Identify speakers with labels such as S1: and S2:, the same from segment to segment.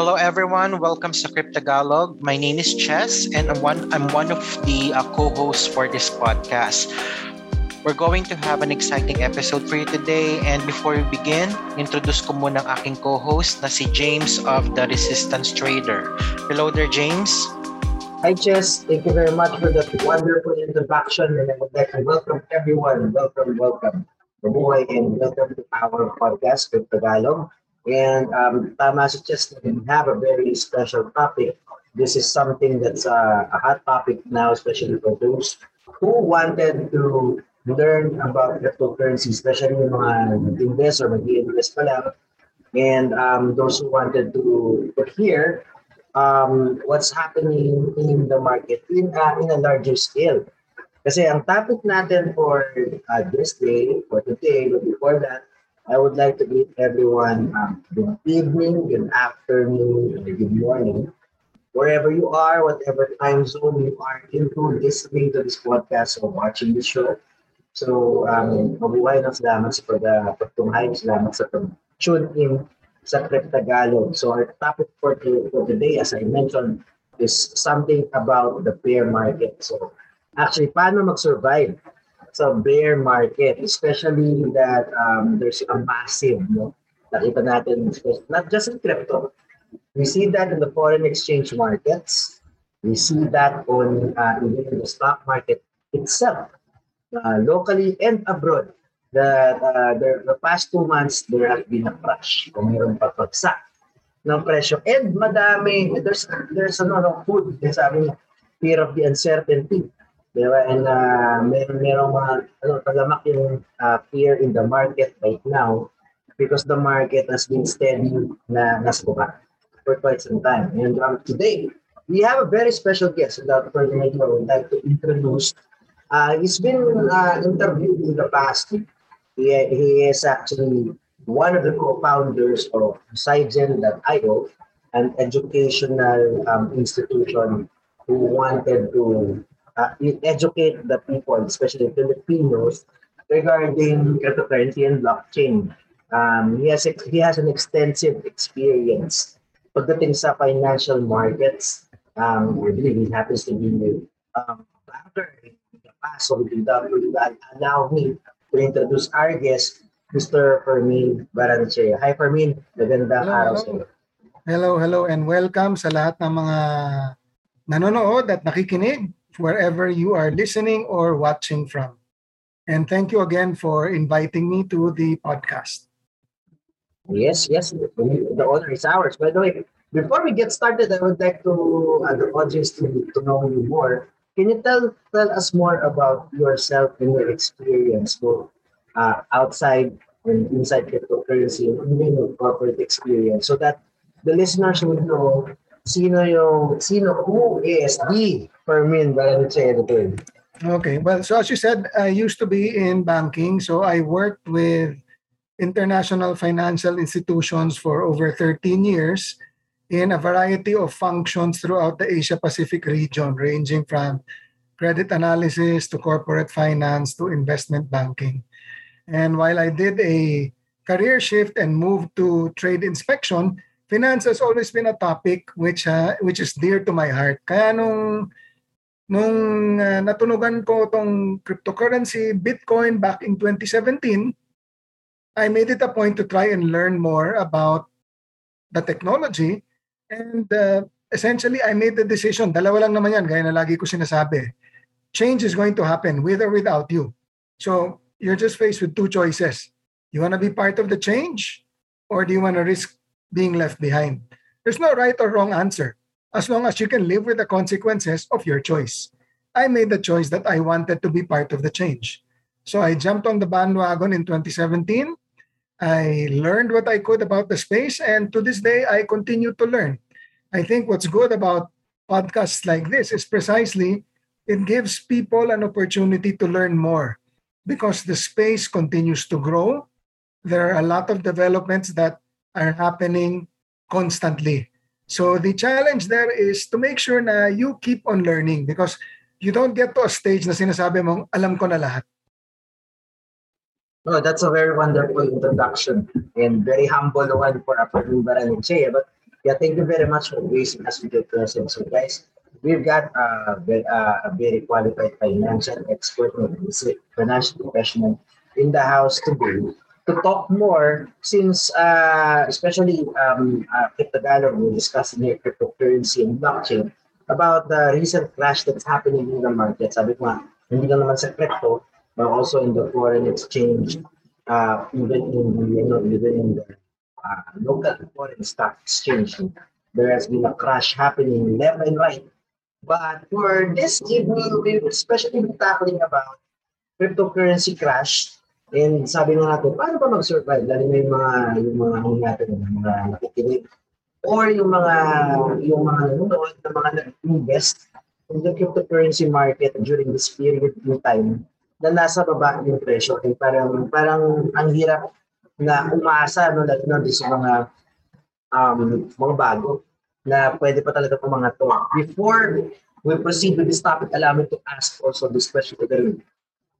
S1: Hello everyone, welcome to Cryptagalog. My name is Chess and I'm one I'm one of the uh, co-hosts for this podcast. We're going to have an exciting episode for you today and before we begin, introduce ko muna ang aking co-host na si James of The Resistance Trader. Hello there, James.
S2: Hi, Chess. Thank you very much for that wonderful introduction and I would like to welcome everyone. Welcome, welcome. Mabuhay and welcome to our podcast, Cryptagalog. And um, tama Chess, we have a very special topic. This is something that's uh, a hot topic now, especially for those who wanted to learn about cryptocurrency, especially yung mga invest or mag-invest pa lang. And um, those who wanted to, to hear um, what's happening in the market in, uh, in a larger scale. Kasi ang topic natin for uh, this day, for today, but before that, I would like to greet everyone um, good evening, good afternoon, and good morning. Wherever you are, whatever time zone you are into listening to this podcast or watching the show. So, um, mabuhay na salamat sa pag- pagtunghay, salamat sa pag-tune in sa Cryptagalog. So, our topic for, for today, as I mentioned, is something about the bear market. So, actually, paano mag-survive sa bear market, especially that um, there's a massive, no? Nakita natin, not just in crypto. We see that in the foreign exchange markets. We see that on uh, even the stock market itself, uh, locally and abroad. That uh, the, the past two months, there has been a crash kung mayroong papagsak ng presyo. And madami, there's, there's ano, no, food, sabi mo, fear of the uncertainty Diba? And uh, meron merong mga ano, talamak yung uh, fear in the market right now because the market has been steady na nasa baba for quite some time. And um, today, we have a very special guest that further ado, I would like to introduce. Uh, he's been uh, interviewed in the past. He, he is actually one of the co-founders of Sigen.io, an educational um, institution who wanted to uh, educate the people, especially Filipinos, regarding cryptocurrency and blockchain. Um, he has he has an extensive experience pagdating sa financial markets. Um, I believe he happens to be um, banker in the past, so we will allow me to introduce our guest, Mr. Fermin Baranche. Hi Fermin, magandang araw sa iyo.
S3: Hello, hello, and welcome sa lahat ng mga nanonood at nakikinig wherever you are listening or watching from. And thank you again for inviting me to the podcast.
S2: Yes, yes, the honor is ours. By the way, before we get started, I would like to uh, the audience to, to know you more. Can you tell tell us more about yourself and your experience, both uh, outside and inside cryptocurrency, and even your corporate experience, so that the listeners would know sino yung sino who is the Fermin Valenzuela
S3: Okay, well, so as you said, I used to be in banking, so I worked with international financial institutions for over 13 years in a variety of functions throughout the Asia Pacific region, ranging from credit analysis to corporate finance to investment banking. And while I did a career shift and moved to trade inspection, finance has always been a topic which uh, which is dear to my heart. Kaya nung nung uh, natunugan ko tong cryptocurrency, Bitcoin back in 2017, I made it a point to try and learn more about the technology and uh, essentially I made the decision, dalawa lang naman yan, gaya na lagi ko sinasabi, change is going to happen with or without you. So you're just faced with two choices. You want to be part of the change or do you want to risk being left behind? There's no right or wrong answer as long as you can live with the consequences of your choice. I made the choice that I wanted to be part of the change. So I jumped on the bandwagon in 2017. I learned what I could about the space, and to this day, I continue to learn. I think what's good about podcasts like this is precisely it gives people an opportunity to learn more because the space continues to grow. There are a lot of developments that are happening constantly. So the challenge there is to make sure na you keep on learning because you don't get to a stage na sinasabi mong alam ko na lahat.
S2: Oh, that's a very wonderful introduction and very humble one for a and Shea. But Yeah, thank you very much for gracing us with your presence. So guys, we've got uh, a very qualified financial expert, financial professional in the house today to talk more since uh, especially um, uh, Tagalog, we're discussing here cryptocurrency and blockchain about the recent crash that's happening in the market. Sabi ko nga, hindi lang naman sa crypto, but also in the foreign exchange, uh, even in the, you know, even in the uh, local foreign stock exchange. There has been a crash happening left and right. But for this evening, we will especially be tackling about cryptocurrency crash And sabi nga natin, paano ba mag-survive? Lalo na yung mga, yung mga, ano natin, yung mga nakikinig. Or yung mga, yung mga nanonood na mga nag-invest in the cryptocurrency market during this period in time na nasa baba yung presyo. And parang, parang ang hirap na umasa, no, lalo na sa mga, um, mga bago na pwede pa talaga po to. Before we proceed with this topic, allow me to ask also this question to the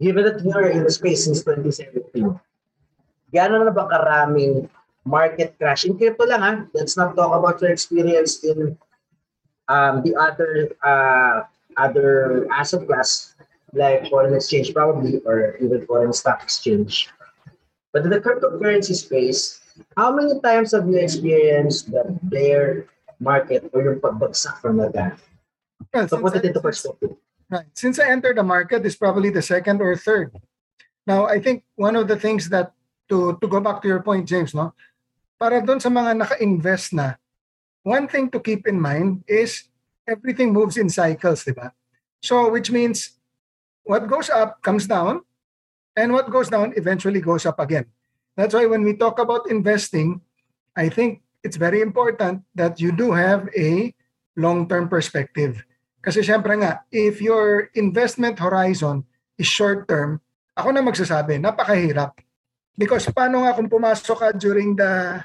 S2: given that you are in the space since 2017, gano'n na ba karaming market crash? In crypto lang ha, let's not talk about your experience in um, the other uh, other asset class like foreign exchange probably or even foreign stock exchange. But in the cryptocurrency space, how many times have you experienced the bear market or yung pagbagsak from that? Well, so put it into perspective.
S3: Right. Since I entered the market, is probably the second or third. Now, I think one of the things that to to go back to your point, James, no, para sa mga naka-invest na, one thing to keep in mind is everything moves in cycles, di ba? So, which means what goes up comes down, and what goes down eventually goes up again. That's why when we talk about investing, I think it's very important that you do have a long-term perspective. Kasi syempre nga, if your investment horizon is short term, ako na magsasabi, napakahirap. Because paano nga kung pumasok ka during the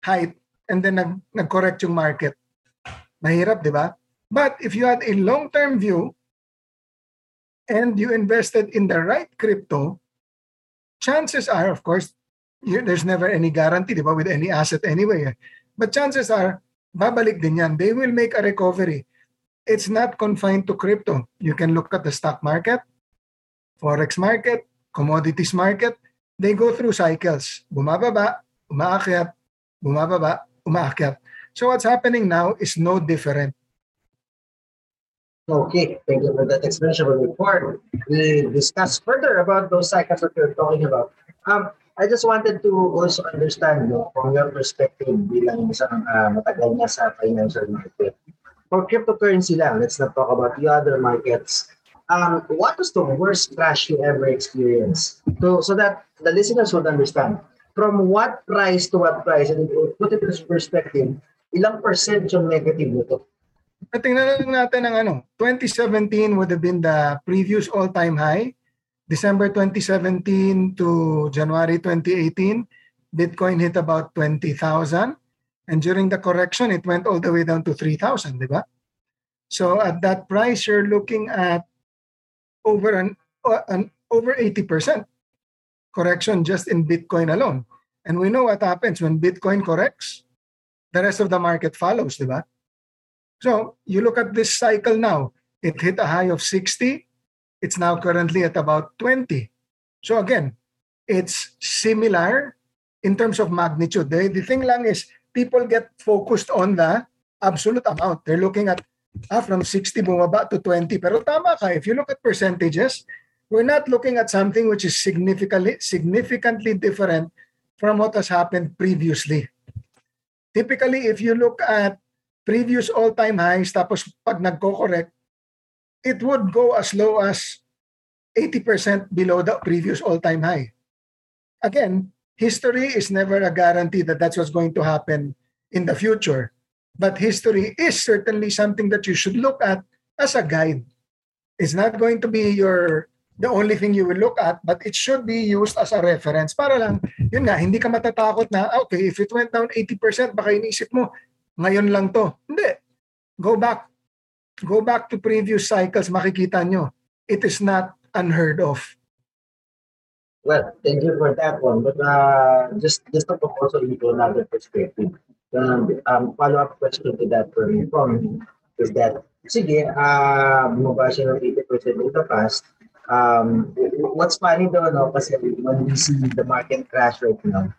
S3: height and then nag, nag-correct yung market? Mahirap, di ba? But if you had a long-term view and you invested in the right crypto, chances are, of course, you, there's never any guarantee, di ba, with any asset anyway. But chances are, babalik din yan. They will make a recovery it's not confined to crypto. You can look at the stock market, forex market, commodities market. They go through cycles. Bumababa, umaakyat, bumababa, umaakyat. So what's happening now is no different.
S2: Okay, thank you for that explanation. Before we discuss further about those cycles that you're talking about, um, I just wanted to also understand no, from your perspective bilang isang uh, matagal na sa financial market for cryptocurrency lang, let's not talk about the other markets. Um, what was the worst crash you ever experienced? So, so that the listeners would understand. From what price to what price, and put it in perspective, ilang percent yung negative nito?
S3: Tingnan lang natin ang ano, 2017 would have been the previous all-time high. December 2017 to January 2018, Bitcoin hit about 20,000. And during the correction, it went all the way down to 3,000, di? So at that price, you're looking at over an, uh, an over 80% correction just in Bitcoin alone. And we know what happens when Bitcoin corrects, the rest of the market follows, di ba? So you look at this cycle now, it hit a high of 60. It's now currently at about 20. So again, it's similar in terms of magnitude. The, the thing lang is people get focused on the absolute amount. They're looking at ah, from 60 bumaba to 20. Pero tama ka, if you look at percentages, we're not looking at something which is significantly significantly different from what has happened previously. Typically, if you look at previous all-time highs, tapos pag nagko-correct, it would go as low as 80% below the previous all-time high. Again, history is never a guarantee that that's what's going to happen in the future. But history is certainly something that you should look at as a guide. It's not going to be your the only thing you will look at, but it should be used as a reference. Para lang, yun nga, hindi ka matatakot na, ah, okay, if it went down 80%, baka inisip mo, ngayon lang to. Hindi. Go back. Go back to previous cycles, makikita nyo. It is not unheard of.
S2: Well, thank you for that one. But uh, just just to put also into another perspective, um, um, follow-up question to that from, from is that, sige, uh, bumaba siya ng 80% in the past. Um, what's funny though, no, kasi when we see the market crash right now,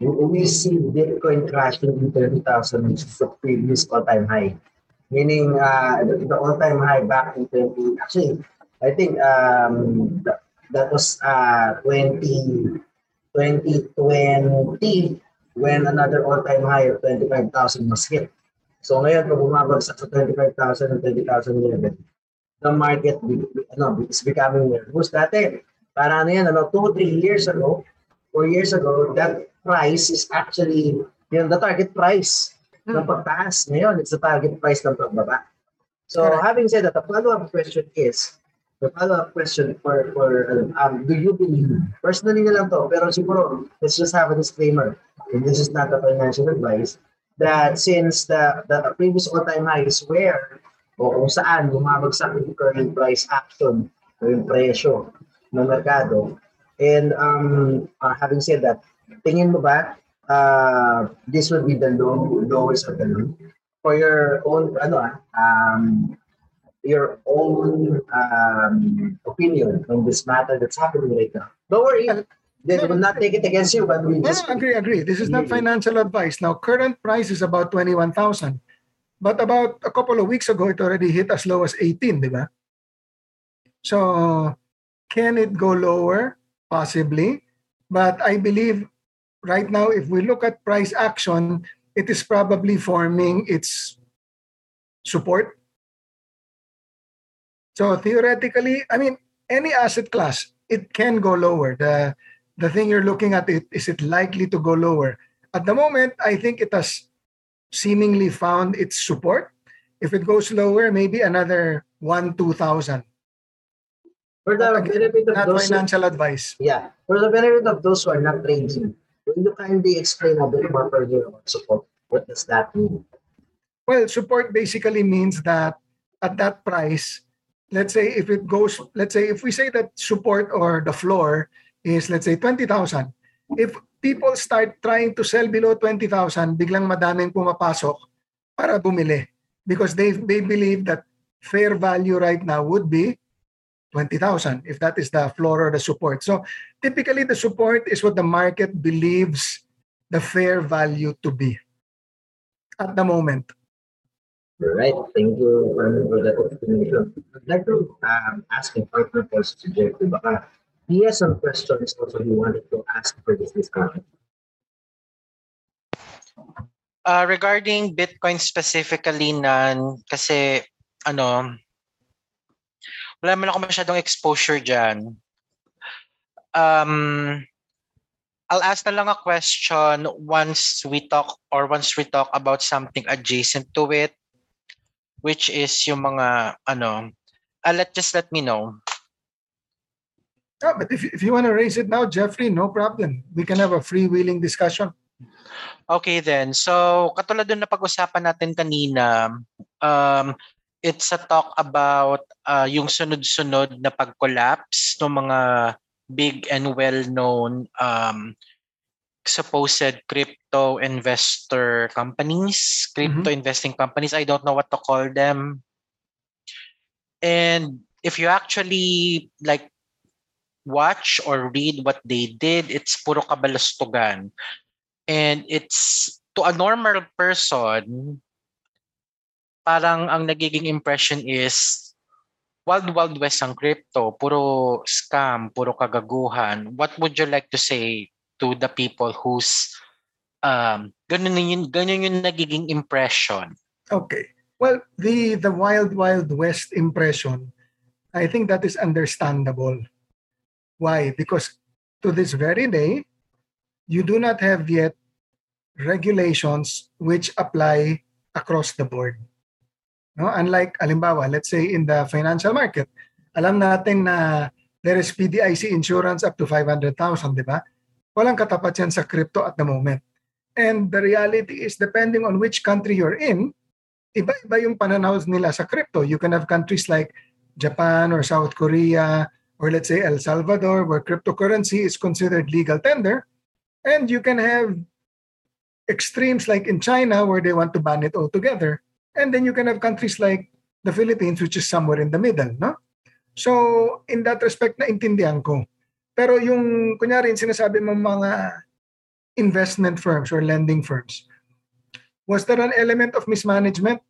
S2: we see Bitcoin crashing in 30,000, which is the previous all-time high. Meaning, uh, the, the all-time high back in 20, actually, I think um, that, that was uh, 20, 2020 when another all-time high of 25,000 was hit. So ngayon, kung bumabagsak sa 25,000 and 20,000 level, the market ano, is becoming nervous. Dati, para ano yan, ano, two, three years ago, four years ago, that price is actually know, the target price hmm. ng pagtaas. Ngayon, it's the target price ng pagbaba. So having said that, the follow-up question is, the follow-up question for, for um, do you believe, personally na lang to, pero siguro, let's just have a disclaimer, and this is not a financial advice, that since the, the previous all-time high is where o kung saan bumabagsak yung current price action o yung presyo ng merkado, and um, uh, having said that, tingin mo ba uh, this would be the low, lowest of the low? For your own, ano ah, um, your own um, opinion on this matter that's happening right now. Don't worry, they will not take it against you, but we
S3: just... agree, agree. This is not financial advice. Now, current price is about 21,000. But about a couple of weeks ago, it already hit as low as 18, di ba? So, can it go lower? Possibly. But I believe right now, if we look at price action, it is probably forming its support so theoretically, I mean, any asset class, it can go lower. The the thing you're looking at it is it likely to go lower. At the moment, I think it has seemingly found its support. If it goes lower, maybe another one two thousand.
S2: For the
S3: Again,
S2: benefit of those
S3: financial who, advice.
S2: Yeah, for the benefit of those who are not trading, will you kindly explain a bit more further about support? What does that mean?
S3: Well, support basically means that at that price, let's say if it goes, let's say if we say that support or the floor is let's say 20,000, if people start trying to sell below 20,000, biglang madaming pumapasok para bumili because they they believe that fair value right now would be 20,000 if that is the floor or the support. So typically the support is what the market believes the fair value to be at the moment.
S2: Right. Thank you for that explanation. I'd like to um, ask a partner to Jeffrey. Baka he has some questions also he wanted to ask for this discussion.
S1: Uh, regarding Bitcoin specifically nan kasi ano wala man ako masyadong exposure diyan. Um I'll ask na lang a question once we talk or once we talk about something adjacent to it which is yung mga ano uh, let just let me know.
S3: Yeah, but if, if you want to raise it now Jeffrey no problem. We can have a freewheeling discussion.
S1: Okay then. So katulad dun na pag-usapan natin kanina um it's a talk about uh, yung sunod-sunod na pag-collapse ng mga big and well-known um, supposed crypto investor companies, crypto mm-hmm. investing companies. I don't know what to call them. And if you actually like watch or read what they did, it's puro kabalastugan. And it's to a normal person, parang ang nagiging impression is wild wild west ang crypto, puro scam, puro kagaguhan. What would you like to say to the people who's um ganun yun ganun yung nagiging impression.
S3: Okay. Well the the wild wild west impression i think that is understandable. Why? Because to this very day you do not have yet regulations which apply across the board. No? Unlike alimbawa let's say in the financial market alam natin na there is PDIC insurance up to 500,000 di ba Walang katapat yan sa crypto at the moment. And the reality is, depending on which country you're in, iba-iba yung pananaw nila sa crypto. You can have countries like Japan or South Korea or let's say El Salvador where cryptocurrency is considered legal tender. And you can have extremes like in China where they want to ban it altogether. And then you can have countries like the Philippines which is somewhere in the middle, no? So, in that respect, na intindihan ko. Pero yung, kunyari, sinasabi mo mga investment firms or lending firms, was there an element of mismanagement?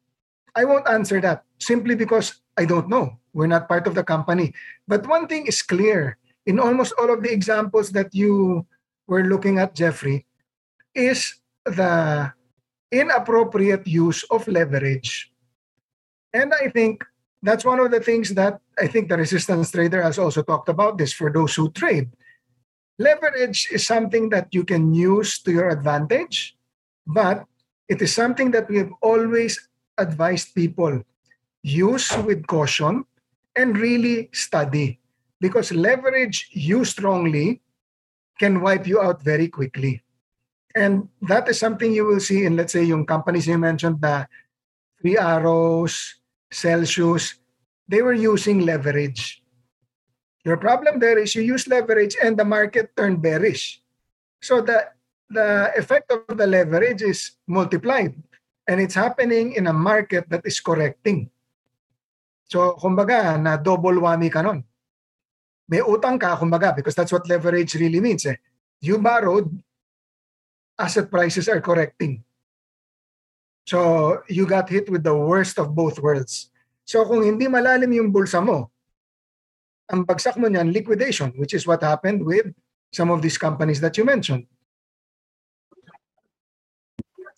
S3: I won't answer that simply because I don't know. We're not part of the company. But one thing is clear in almost all of the examples that you were looking at, Jeffrey, is the inappropriate use of leverage. And I think that's one of the things that I think the resistance trader has also talked about this for those who trade. Leverage is something that you can use to your advantage, but it is something that we have always advised people use with caution and really study because leverage used strongly can wipe you out very quickly. And that is something you will see in, let's say, yung companies you mentioned, the Three Arrows, Celsius, they were using leverage. Your problem there is you use leverage and the market turned bearish. So the, the effect of the leverage is multiplied. And it's happening in a market that is correcting. So, kumbaga, na double whammy ka nun. May utang ka, kumbaga, because that's what leverage really means. Eh. You borrowed, asset prices are correcting. So, you got hit with the worst of both worlds. So, kung hindi malalim yung bulsa mo, ang bagsak mo niyan, liquidation, which is what happened with some of these companies that you mentioned.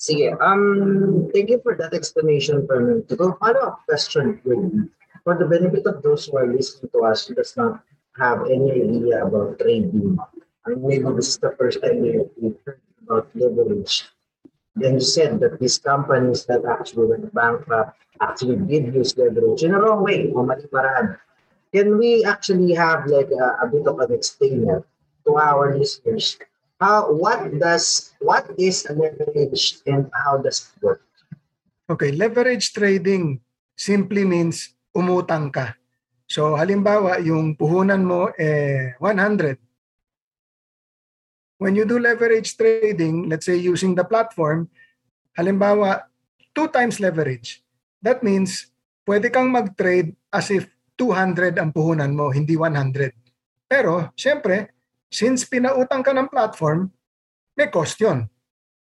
S2: Sige, um, thank you for that explanation, Fernando. To go follow-up question with for the benefit of those who are listening to us who does not have any idea about trading, and maybe this is the first time you heard about leverage. Then you said that these companies that actually went bankrupt actually did use leverage in a wrong way, o mali paraan. Can we actually have like a, a bit of an explainer to our listeners? How what does what is a leverage and how does it work?
S3: Okay, leverage trading simply means umutang ka. So halimbawa, yung puhunan mo eh 100. When you do leverage trading, let's say using the platform, halimbawa, two times leverage. That means pwede kang mag-trade as if 200 ang puhunan mo, hindi 100. Pero, syempre, since pinautang ka ng platform, may cost yun.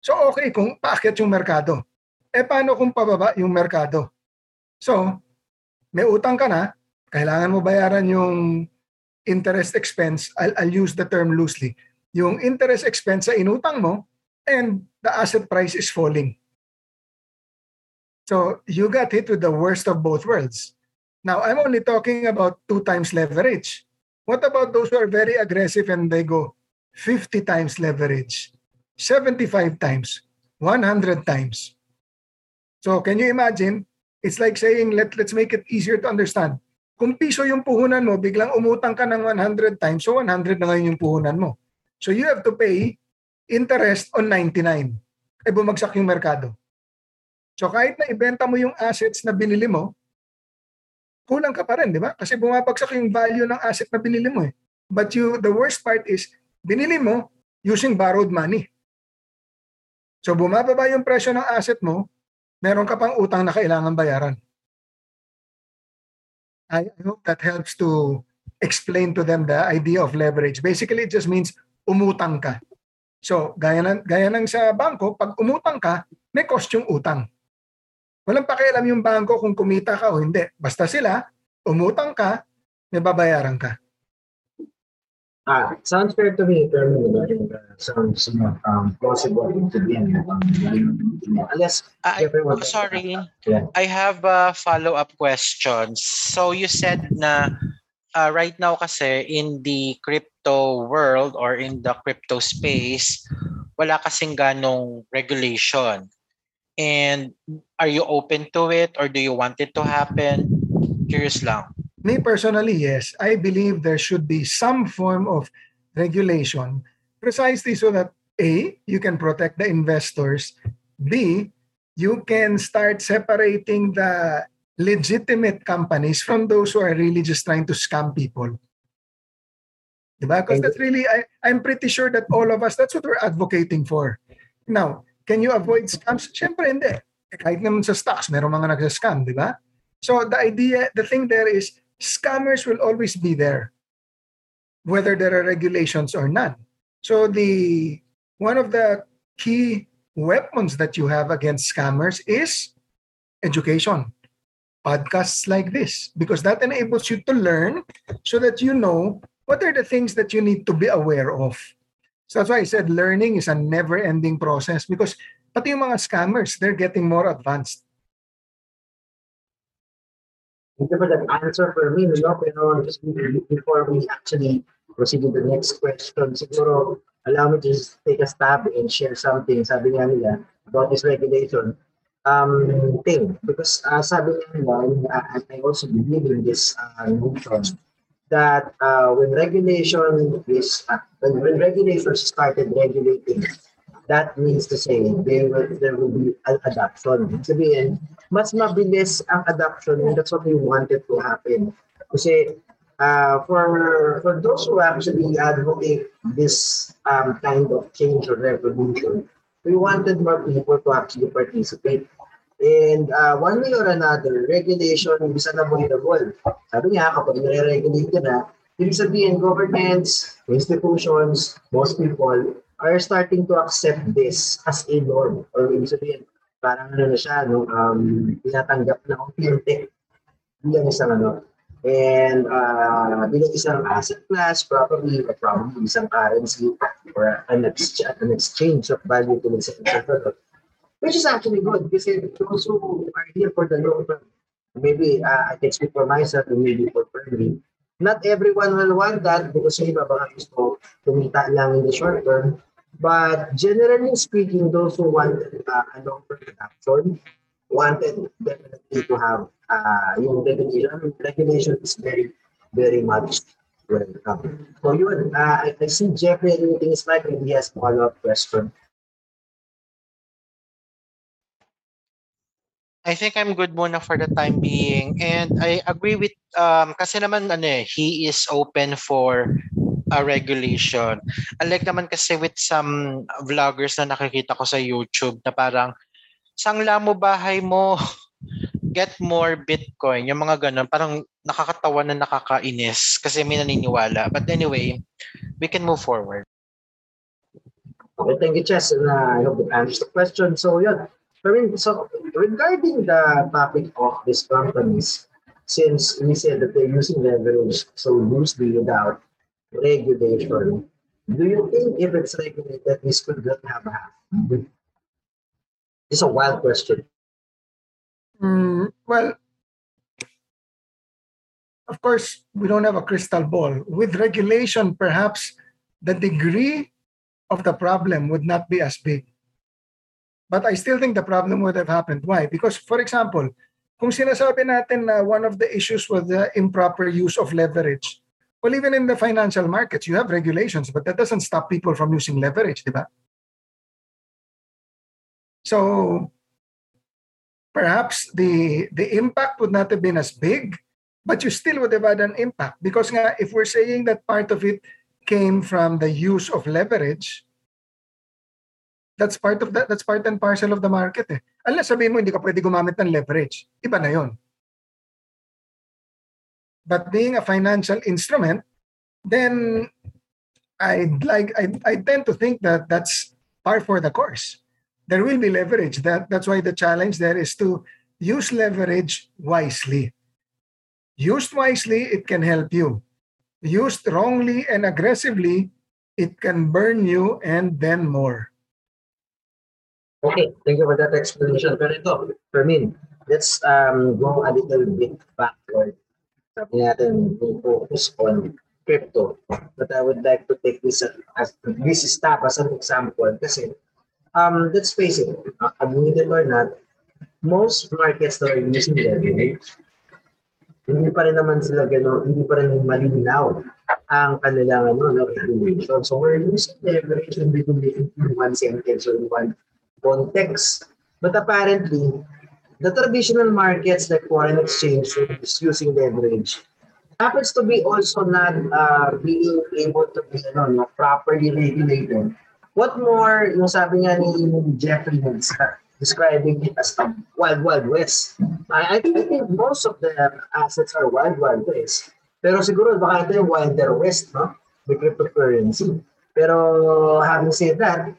S3: So okay kung paakyat yung merkado. Eh paano kung pababa yung merkado? So, may utang ka na, kailangan mo bayaran yung interest expense. I'll, I'll use the term loosely. Yung interest expense sa inutang mo and the asset price is falling. So you got hit with the worst of both worlds. Now, I'm only talking about two times leverage. What about those who are very aggressive and they go 50 times leverage, 75 times, 100 times? So can you imagine? It's like saying, let, let's make it easier to understand. Kung piso yung puhunan mo, biglang umutang ka ng 100 times, so 100 na ngayon yung puhunan mo. So you have to pay interest on 99. Eh bumagsak yung merkado. So kahit na ibenta mo yung assets na binili mo, kulang ka pa rin, di ba? Kasi bumabagsak yung value ng asset na binili mo eh. But you, the worst part is, binili mo using borrowed money. So bumababa yung presyo ng asset mo, meron ka pang utang na kailangan bayaran. I hope that helps to explain to them the idea of leverage. Basically, it just means umutang ka. So, gaya ng, gaya ng sa bangko, pag umutang ka, may cost yung utang. Walang pakialam yung bangko kung kumita ka o hindi. Basta sila, umutang ka, may babayaran ka.
S2: Ah, sounds fair to me, pero uh, sounds um, plausible to be um, unless
S1: I,
S2: everyone
S1: I'm sorry.
S2: Yeah.
S1: I have uh, follow-up questions. So you said na uh, right now kasi in the crypto world or in the crypto space, wala kasing ganong regulation. And are you open to it or do you want it to happen? Curious lang.
S3: Me personally, yes. I believe there should be some form of regulation precisely so that A, you can protect the investors. B, you can start separating the legitimate companies from those who are really just trying to scam people. Diba? Because that's really, I, I'm pretty sure that all of us, that's what we're advocating for. Now, Can you avoid scams? Siyempre hindi. Kahit naman sa stocks, meron mga nagsascam, di ba? So the idea, the thing there is, scammers will always be there, whether there are regulations or not. So the one of the key weapons that you have against scammers is education. Podcasts like this, because that enables you to learn so that you know what are the things that you need to be aware of. So that's why I said learning is a never-ending process because pati yung mga scammers, they're getting more advanced.
S2: You that answer for me, no? Pero just before we actually proceed to the next question, siguro allow me to just take a stab and share something, sabi nga nila, about this regulation um, thing. Because uh, sabi nga nila, and I also believe in this uh, notion, that uh, when regulation is, uh, when, when regulators started regulating that means to say there will, there will be an adoption. Sabihin, mas mabilis ang adoption and that's what we wanted to happen. Kasi uh, for for those who actually advocate this um, kind of change or revolution, we wanted more people to actually participate. And uh, one way or another, regulation is unavoidable. Sabi niya, kapag nire-regulate ka na, ibig sabihin, governments, institutions, most people, are starting to accept this as a norm. Or ibig sabihin, parang ano na siya, no, um, tinatanggap na unti-unti bilang isang ano. And uh, bilang isang asset class, probably, or probably isang currency or an, ex- an exchange of value to the sector. Which is actually good kasi those who are here for the long term, maybe uh, I can speak for myself and maybe for Perry, not everyone will want that because yung iba baka gusto kumita lang in the short term. But generally speaking, those who wanted uh, a long-term production wanted definitely to have uh, yung regulation. Regulation is very, very much welcome. So yun, uh, I, I see Jeffrey anything is like he has follow-up question.
S1: I think I'm good muna for the time being. And I agree with, um, kasi naman ano eh, he is open for a regulation. Unlike naman kasi with some vloggers na nakikita ko sa YouTube na parang, sangla mo bahay mo, get more Bitcoin. Yung mga ganun, parang nakakatawa na nakakainis kasi may naniniwala. But anyway, we can move forward.
S2: Okay, thank you, Chess. And uh, I hope that answers the question. So, yun. I mean, so regarding the topic of these companies, since we said that they're using leverage so loosely without regulation, do you think if it's regulated, this could not have happened? It's a wild question.
S3: Mm, well, of course, we don't have a crystal ball. With regulation, perhaps the degree of the problem would not be as big. But I still think the problem would have happened. Why? Because, for example, kung sinasabi natin na one of the issues was the improper use of leverage, well, even in the financial markets, you have regulations, but that doesn't stop people from using leverage, di ba? So, perhaps the, the impact would not have been as big, but you still would have had an impact. Because nga, if we're saying that part of it came from the use of leverage, that's part of that that's part and parcel of the market eh. Unless sabihin mo hindi ka pwede gumamit ng leverage, iba na 'yon. But being a financial instrument, then I like I, I tend to think that that's par for the course. There will be leverage. That that's why the challenge there is to use leverage wisely. Used wisely, it can help you. Used wrongly and aggressively, it can burn you and then more.
S2: Okay, thank you for that explanation. Pero ito, Fermin, let's um, go a little bit backward. Sabi natin, we focus on crypto. But I would like to take this as this step as an example kasi um, let's face it, uh, admit it or not, most markets that are using leverage, hindi pa rin naman sila gano'n, hindi pa rin malinaw ang kanilang ano, no, regulation. So we're using leverage and regulating in one sentence or in one context. But apparently, the traditional markets like foreign exchange is using leverage happens to be also not uh, being able to be you know, properly regulated what more, yung sabi nga ni Jeffrey Hintz, describing it as a wild, wild west. I, I think most of the assets are wild, wild west. Pero siguro baka ito yung wilder west, no? The cryptocurrency. Pero having said that,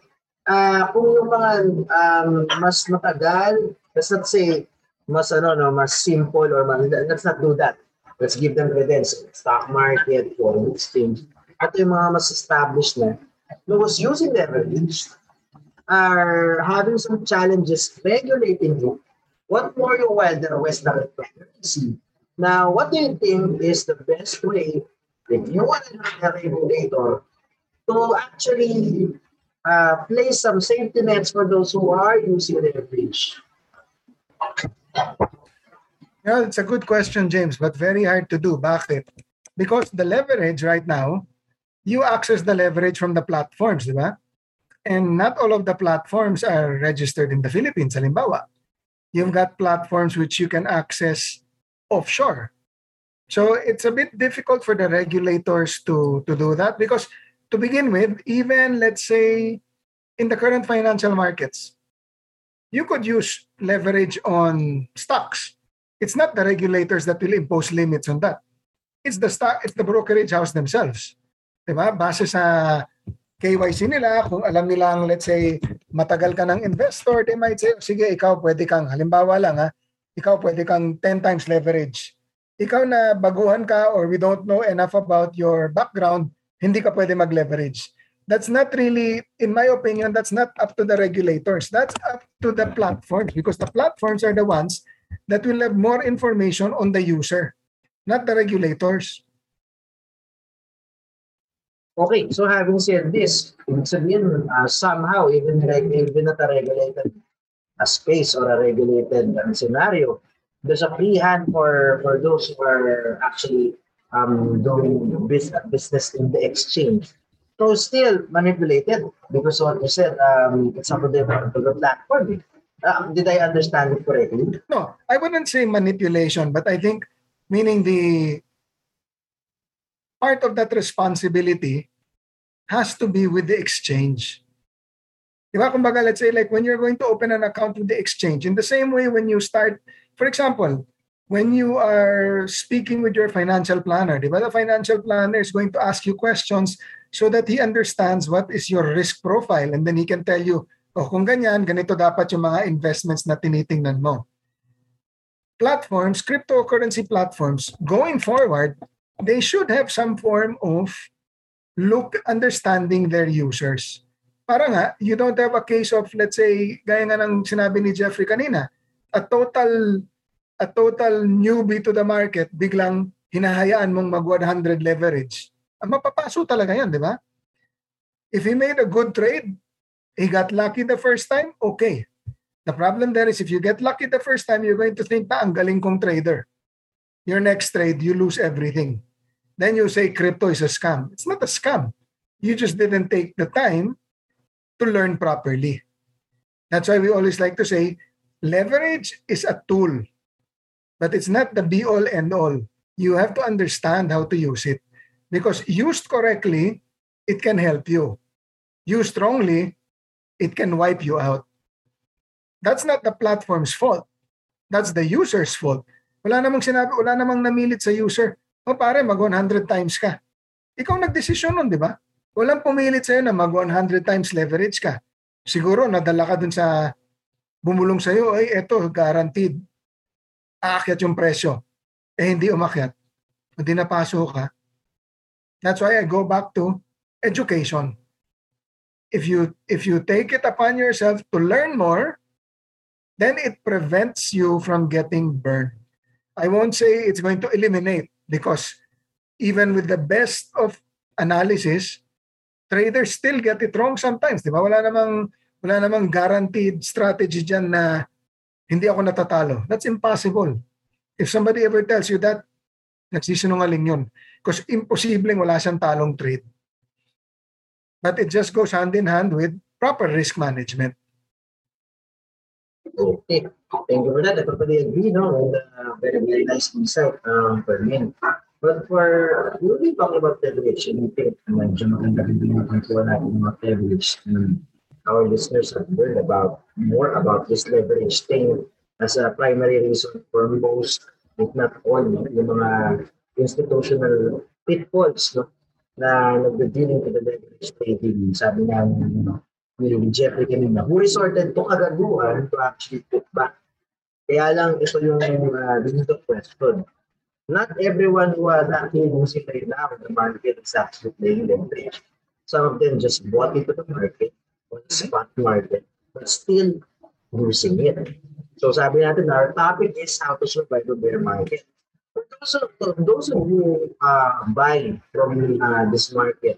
S2: uh, kung yung mga um, mas matagal, let's not say mas ano no, mas simple or mas, let's not do that. Let's give them credence. Stock market, foreign exchange. At yung mga mas established na, who was using leverage are having some challenges regulating you. What more you wilder west na see? Now, what do you think is the best way if you want to have a regulator to actually uh, place some safety nets for those who are using their leverage?
S3: Yeah, it's a good question, James, but very hard to do. Bakit? Because the leverage right now, you access the leverage from the platforms, di ba? And not all of the platforms are registered in the Philippines, halimbawa. You've got platforms which you can access offshore. So it's a bit difficult for the regulators to, to do that because to begin with, even let's say in the current financial markets, you could use leverage on stocks. It's not the regulators that will impose limits on that. It's the stock, it's the brokerage house themselves. Diba? Base sa KYC nila, kung alam nilang, let's say, matagal ka ng investor, they might say, sige, ikaw pwede kang, halimbawa lang ha, ikaw pwede kang 10 times leverage. Ikaw na baguhan ka or we don't know enough about your background, hindi ka pwede mag-leverage. That's not really, in my opinion, that's not up to the regulators. That's up to the platforms because the platforms are the ones that will have more information on the user, not the regulators.
S2: Okay, so having said this, ibig sabihin, uh, somehow, even, even at a regulated a space or a regulated uh, scenario, there's a free hand for, for those who are actually um, doing business, in the exchange. So still manipulated because what you said, um, it's up to the, to platform. Uh, did I understand it correctly?
S3: No, I wouldn't say manipulation, but I think meaning the part of that responsibility has to be with the exchange. Let's say like when you're going to open an account with the exchange, in the same way when you start, for example, when you are speaking with your financial planner, diba? the financial planner is going to ask you questions so that he understands what is your risk profile and then he can tell you, oh, kung ganyan, ganito dapat yung mga investments na tinitingnan mo. Platforms, cryptocurrency platforms, going forward, they should have some form of look understanding their users. Para nga, you don't have a case of, let's say, gaya nga ng sinabi ni Jeffrey kanina, a total a total newbie to the market, biglang hinahayaan mong mag 100 leverage. Mapapaso talaga yan, di ba? If he made a good trade, he got lucky the first time, okay. The problem there is if you get lucky the first time, you're going to think, pa, ang galing kong trader. Your next trade, you lose everything. Then you say crypto is a scam. It's not a scam. You just didn't take the time to learn properly. That's why we always like to say leverage is a tool, but it's not the be all end all. You have to understand how to use it because used correctly, it can help you. Used wrongly, it can wipe you out. That's not the platform's fault. That's the user's fault. Wala namang sinabi, wala namang namilit sa user o pare, mag 100 times ka. Ikaw nagdesisyon nun, di ba? Walang pumilit sa'yo na mag 100 times leverage ka. Siguro nadala ka dun sa bumulong sa'yo, ay eto, guaranteed. Aakyat yung presyo. Eh hindi umakyat. Hindi napasok ka. That's why I go back to education. If you if you take it upon yourself to learn more, then it prevents you from getting burned. I won't say it's going to eliminate because even with the best of analysis, traders still get it wrong sometimes. Di ba? Wala namang, wala namang guaranteed strategy dyan na hindi ako natatalo. That's impossible. If somebody ever tells you that, nagsisinungaling yun. Because imposibleng wala siyang talong trade. But it just goes hand in hand with proper risk management.
S2: Okay. Thank you for that. I totally agree, no? And uh, very, very nice insight, um, Fermin. But for, we'll be talking about leverage, and I think medyo maganda rin yung kwentuhan natin ng mga. And our listeners have heard about more about this leverage thing as a primary reason for most, if not all, yung mga institutional pitfalls no, na nagde-dealing with the leverage trading. Sabi nga you know, ni Jeffrey kanina, who resorted to kagaguhan to actually put back. Kaya lang ito yung uh, is the question not everyone who has actually losing right now the market is actually playing leverage. Some of them just bought into the market or the spot market, but still losing it. So sabi natin, our topic is how to survive the bear market. For those of, those of who uh, buy from uh, this market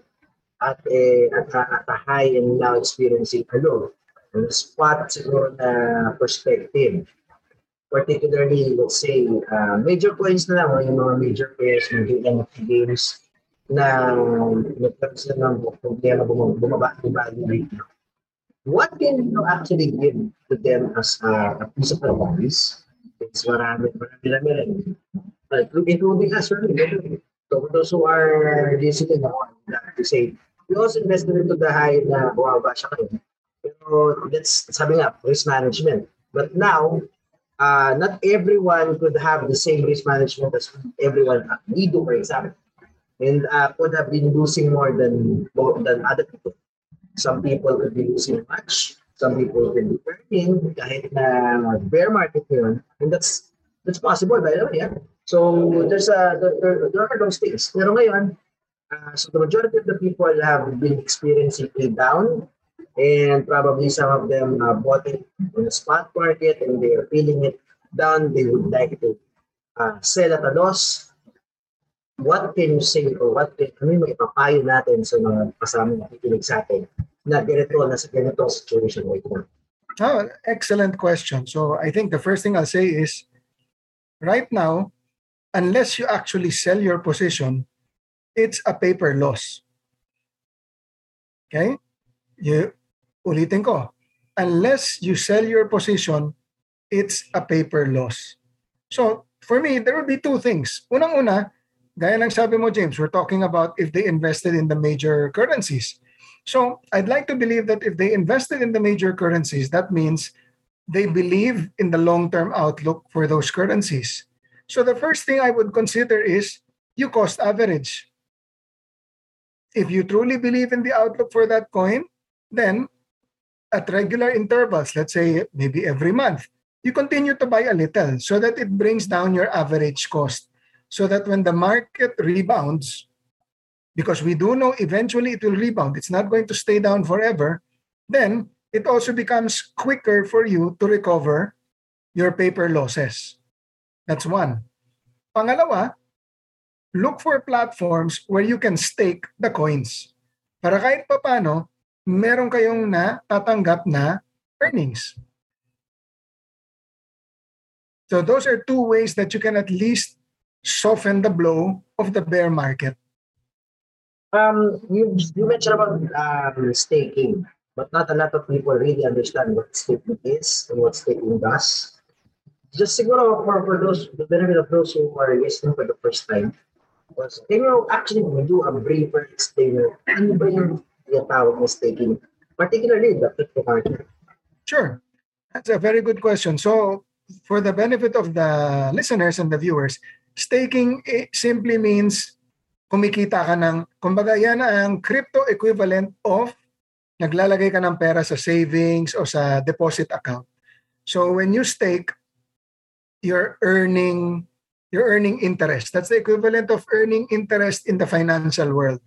S2: at a, at a, at a high and now experiencing a low, on a spot siguro na perspective, particularly, let's say, uh, major coins na lang, yung mga major players ng NFT games na nagkaroon sila ng problema bumaba yung value right now. What can you actually give to them as a, a piece of advice? It's marami, marami na meron. Uh, including us, really. So for those who are listening, I want to say, we also invested into the high na bumaba siya kayo. Pero that's, sabi nga, risk management. But now, uh, not everyone could have the same risk management as everyone we do, for example, and uh, could have been losing more than than other people. Some people could be losing much. Some people could be earning kahit na bear market yun. And that's that's possible, by the way. Yeah? So there's a there, there are those things. Pero ngayon, uh, so the majority of the people have been experiencing a down and probably some of them uh, bought it on the spot market and they are feeling it down. They would like to uh, sell at a loss. What can you say or what can, ano yung ipapayo natin sa mga kasama na nakikinig sa atin na ganito na sa ganito situation right now?
S3: Oh, excellent question. So I think the first thing I'll say is right now, unless you actually sell your position, it's a paper loss. Okay? You ulitin ko, unless you sell your position, it's a paper loss. So, for me, there will be two things. Unang-una, gaya ng sabi mo, James, we're talking about if they invested in the major currencies. So, I'd like to believe that if they invested in the major currencies, that means they believe in the long-term outlook for those currencies. So, the first thing I would consider is you cost average. If you truly believe in the outlook for that coin, then at regular intervals, let's say maybe every month, you continue to buy a little so that it brings down your average cost. So that when the market rebounds, because we do know eventually it will rebound, it's not going to stay down forever, then it also becomes quicker for you to recover your paper losses. That's one. Pangalawa, look for platforms where you can stake the coins. Para kahit papano, meron kayong na tatanggap na earnings. So those are two ways that you can at least soften the blow of the bear market.
S2: Um, you, you mentioned about um, staking, but not a lot of people really understand what staking is and what staking does. Just siguro for, for those, the benefit of those who are listening for the first time, was, can you actually do a briefer explainer? Ano ba yung tinatawag na staking, particularly the crypto market?
S3: Sure. That's a very good question. So, for the benefit of the listeners and the viewers, staking simply means kumikita ka ng, kumbaga yan ang crypto equivalent of naglalagay ka ng pera sa savings o sa deposit account. So when you stake, you're earning you're earning interest. That's the equivalent of earning interest in the financial world.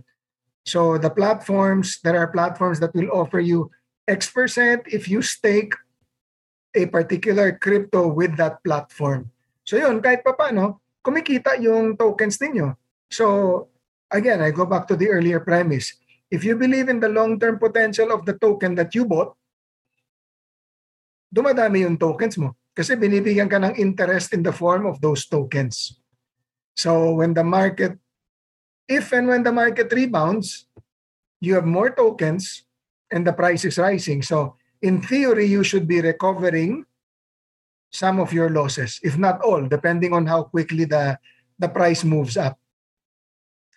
S3: So the platforms, there are platforms that will offer you X percent if you stake a particular crypto with that platform. So yun, kahit pa paano, kumikita yung tokens ninyo. So again, I go back to the earlier premise. If you believe in the long-term potential of the token that you bought, dumadami yung tokens mo. Kasi binibigyan ka ng interest in the form of those tokens. So when the market if and when the market rebounds, you have more tokens and the price is rising. So, in theory, you should be recovering some of your losses, if not all, depending on how quickly the, the price moves up.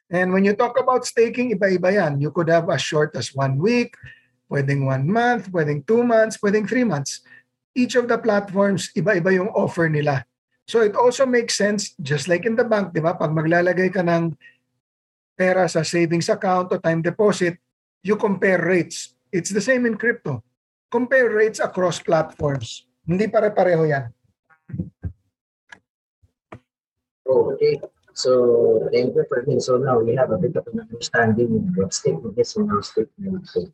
S3: And when you talk about staking, iba-iba yan. You could have as short as one week, pwedeng one month, pwedeng two months, pwedeng three months. Each of the platforms, iba-iba yung offer nila. So it also makes sense, just like in the bank, di ba? Pag maglalagay ka ng pera sa savings account o time deposit, you compare rates. It's the same in crypto. Compare rates across platforms. Hindi pare-pareho yan.
S2: Okay. So thank you for this. So now we have a bit of an understanding of what statement is and how statement is.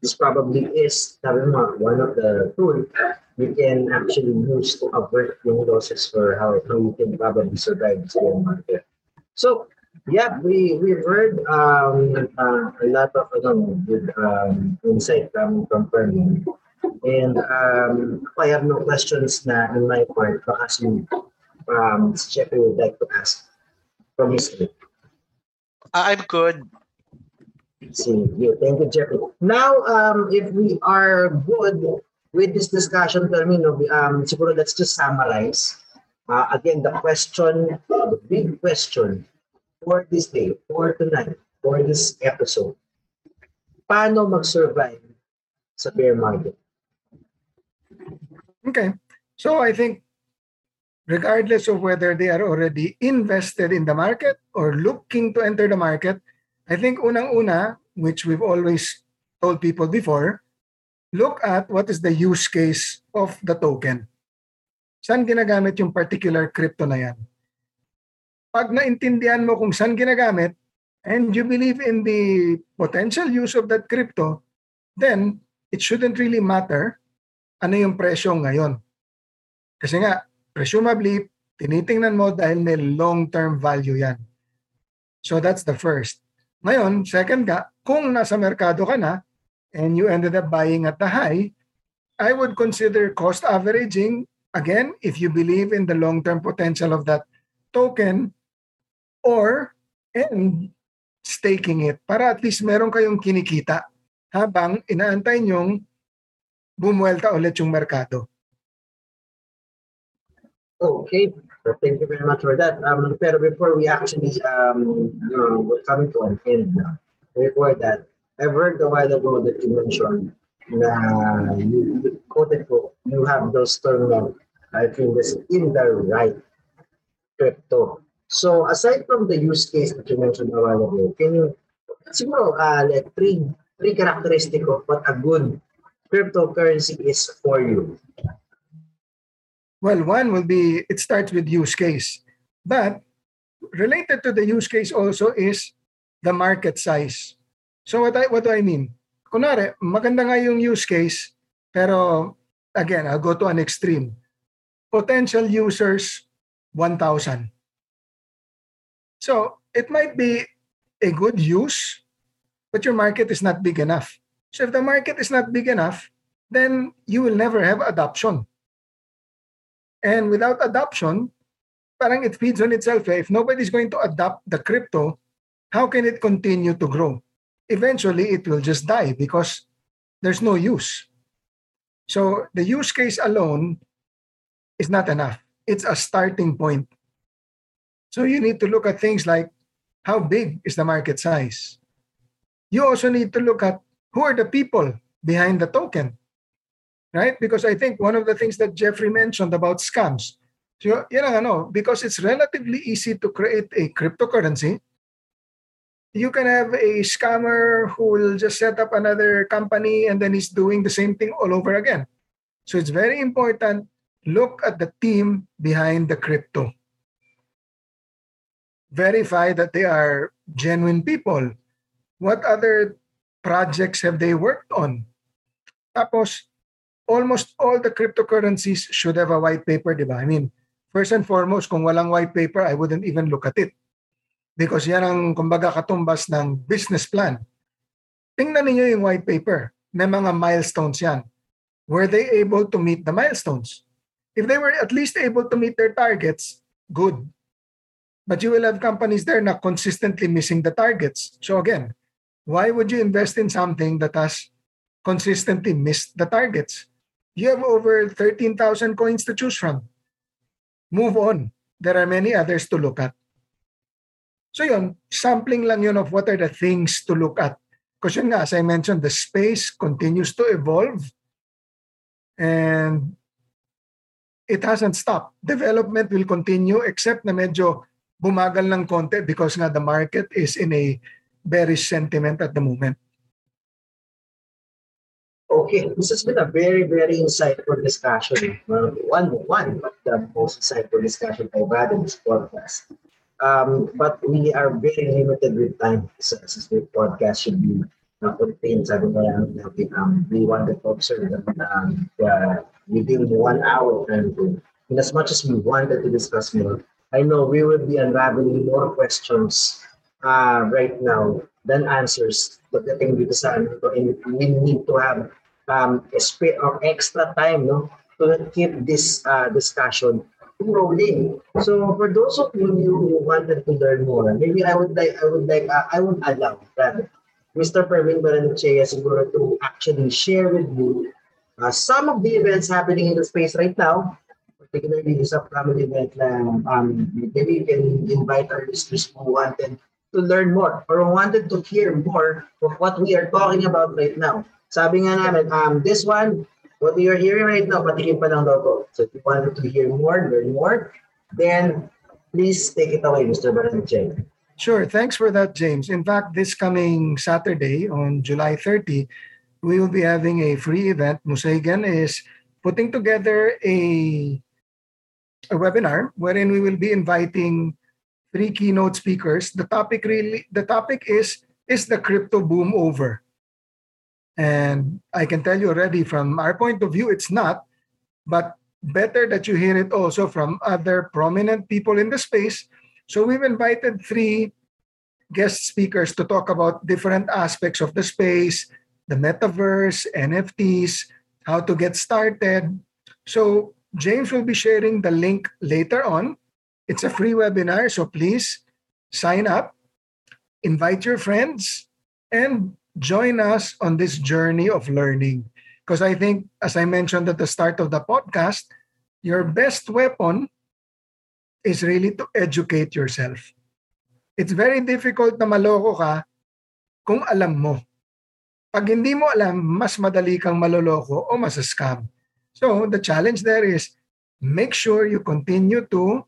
S2: This probably is one of the tools we can actually use to avert yung losses for how, how you can probably survive the market. So yeah, we we've heard um, uh, a lot of ano, good um, insight from from. And um, I have no questions na in my part baka si um, si Jeffrey would like to ask from his
S1: I'm good.
S2: See you. Thank you, Jeffrey. Now, um, if we are good with this discussion, Fermin, um, siguro let's just summarize. Uh, again, the question, the big question for this day, for tonight, for this episode, paano mag-survive sa bear market?
S3: Okay. So I think regardless of whether they are already invested in the market or looking to enter the market, I think unang-una, which we've always told people before, look at what is the use case of the token. Saan ginagamit yung particular crypto na yan? Pag naintindihan mo kung saan ginagamit and you believe in the potential use of that crypto, then it shouldn't really matter ano yung presyo ngayon. Kasi nga, presumably, tinitingnan mo dahil may long-term value yan. So that's the first. Ngayon, second ka, kung nasa merkado ka na and you ended up buying at the high, I would consider cost averaging, again, if you believe in the long-term potential of that token, or and staking it para at least meron kayong kinikita habang inaantay nyong bumuelta ulit yung merkado.
S2: Okay, so thank you very much for that. Um, pero before we actually um, you know, we're coming to an end now. Before that, I've heard a while ago that you mentioned na you, you quoted ko, you have those terminal, I think this in the right crypto. So aside from the use case that you mentioned a while ago, can you siguro uh, like three three characteristic of what a good cryptocurrency is for you?
S3: Well, one will be it starts with use case. But related to the use case also is the market size. So what I what do I mean? Kunwari, maganda nga yung use case, pero again, I'll go to an extreme. Potential users 1,000. So it might be a good use, but your market is not big enough. So if the market is not big enough, then you will never have adoption. And without adoption, parang it feeds on itself. Eh? If nobody's going to adopt the crypto, how can it continue to grow? Eventually, it will just die because there's no use. So the use case alone is not enough. It's a starting point. So you need to look at things like how big is the market size? You also need to look at who are the people behind the token right? Because I think one of the things that Jeffrey mentioned about scams, so, you know, because it's relatively easy to create a cryptocurrency, you can have a scammer who will just set up another company and then he's doing the same thing all over again. So it's very important look at the team behind the crypto. Verify that they are genuine people. What other projects have they worked on? Tapos, almost all the cryptocurrencies should have a white paper, di ba? I mean, first and foremost, kung walang white paper, I wouldn't even look at it. Because yan ang, kumbaga, katumbas ng business plan. Tingnan niyo yung white paper. May mga milestones yan. Were they able to meet the milestones? If they were at least able to meet their targets, good. But you will have companies there na consistently missing the targets. So again, why would you invest in something that has consistently missed the targets? You have over 13,000 coins to choose from. Move on. There are many others to look at. So yun, sampling lang yun of what are the things to look at. Because yun nga, as I mentioned, the space continues to evolve and it hasn't stopped. Development will continue except na medyo bumagal ng konti because nga the market is in a bearish sentiment at the moment.
S2: Okay, this has been a very, very insightful discussion. Uh, one, one of the most insightful discussion I've had in this podcast. Um, but we are very limited with time since this podcast should be uh, contained. Sabi nga natin, um, we want to observe um, uh, within one hour and in as much as we wanted to discuss more, I know we will be unraveling more questions uh, right now than answers pagdating dito sa ano we need to have um, or extra time no to keep this uh, discussion rolling. So for those of you who wanted to learn more, maybe I would like I would like uh, I would allow that Mr. Pervin Baranchea siguro to actually share with you uh, some of the events happening in the space right now particularly sa family event na um, maybe you can invite our listeners who wanted to learn more or wanted to hear more of what we are talking about right now. Sabi nga namin, um, this one, what we are hearing right now, patikin pa daw to. So if you wanted to hear more, learn more, then please take it away, Mr. Baranche.
S3: Sure. Thanks for that, James. In fact, this coming Saturday on July 30, we will be having a free event. Musaigan is putting together a a webinar wherein we will be inviting three keynote speakers. The topic really the topic is is the crypto boom over? And I can tell you already from our point of view it's not, but better that you hear it also from other prominent people in the space. So we've invited three guest speakers to talk about different aspects of the space, the metaverse, NFTs, how to get started. So James will be sharing the link later on. It's a free webinar, so please sign up, invite your friends, and join us on this journey of learning. Because I think, as I mentioned at the start of the podcast, your best weapon is really to educate yourself. It's very difficult na maloko ka kung alam mo. Pag hindi mo alam, mas madali kang maloloko o masascam. So the challenge there is make sure you continue to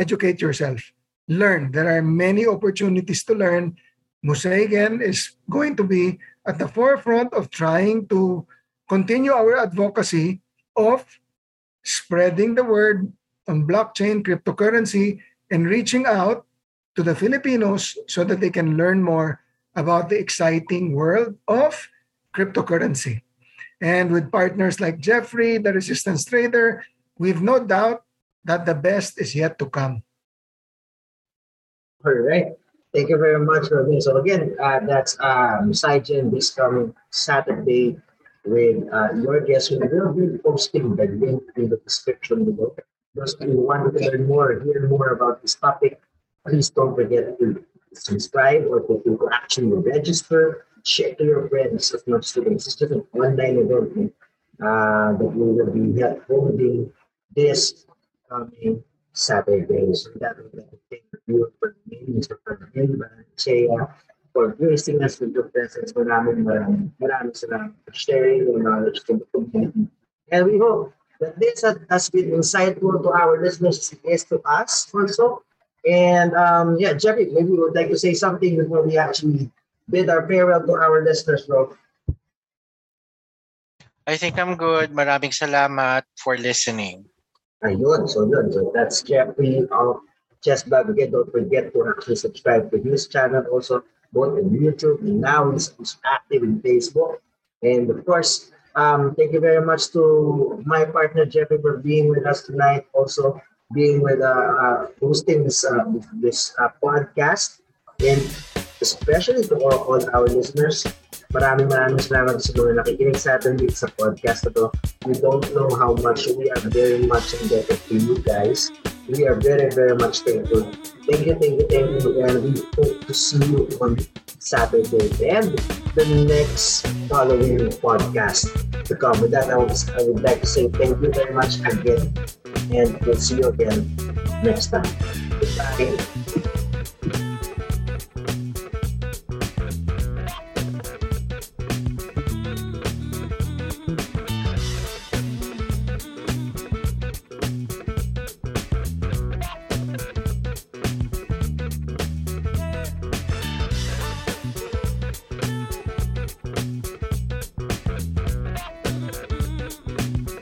S3: educate yourself. Learn. There are many opportunities to learn. Musaigen is going to be at the forefront of trying to continue our advocacy of spreading the word on blockchain, cryptocurrency, and reaching out to the Filipinos so that they can learn more about the exciting world of cryptocurrency. And with partners like Jeffrey, the Resistance Trader, we've no doubt that the best is yet to come.
S2: All right. Thank you very much, Robin. So again, uh, that's um, Saijen this coming Saturday with uh, your guest. We will be posting the link in the description below. Those who want to learn more, hear more about this topic, please don't forget to subscribe or to, to actually register share to your friends as much students. It's just an online event uh, that we will be holding this Ferdinand for gracing us with your presence. Maraming maraming maraming salamat for sharing your knowledge to the community. And we hope that this has been insightful to our listeners as to us also. And um, yeah, Jeffrey, maybe you would like to say something before we actually bid our farewell to our listeners, bro?
S1: I think I'm good. Maraming salamat for listening.
S2: Ayun, so yun. So that's Jeffrey of Chess Blog. Don't forget to actually subscribe to his channel also, both in YouTube and now he's, he's active in Facebook. And of course, um, thank you very much to my partner Jeffrey for being with us tonight. Also, being with uh, uh hosting this uh, this uh, podcast. And especially to all, all our listeners. Maraming maraming salamat sa mga nakikinig sa atin dito sa podcast na to. We don't know how much we are very much indebted to you guys. We are very, very much thankful. Thank you, thank you, thank you. And we hope to see you on Saturday and the next following podcast to come. With that, I would, I would like to say thank you very much again. And we'll see you again next time. Goodbye.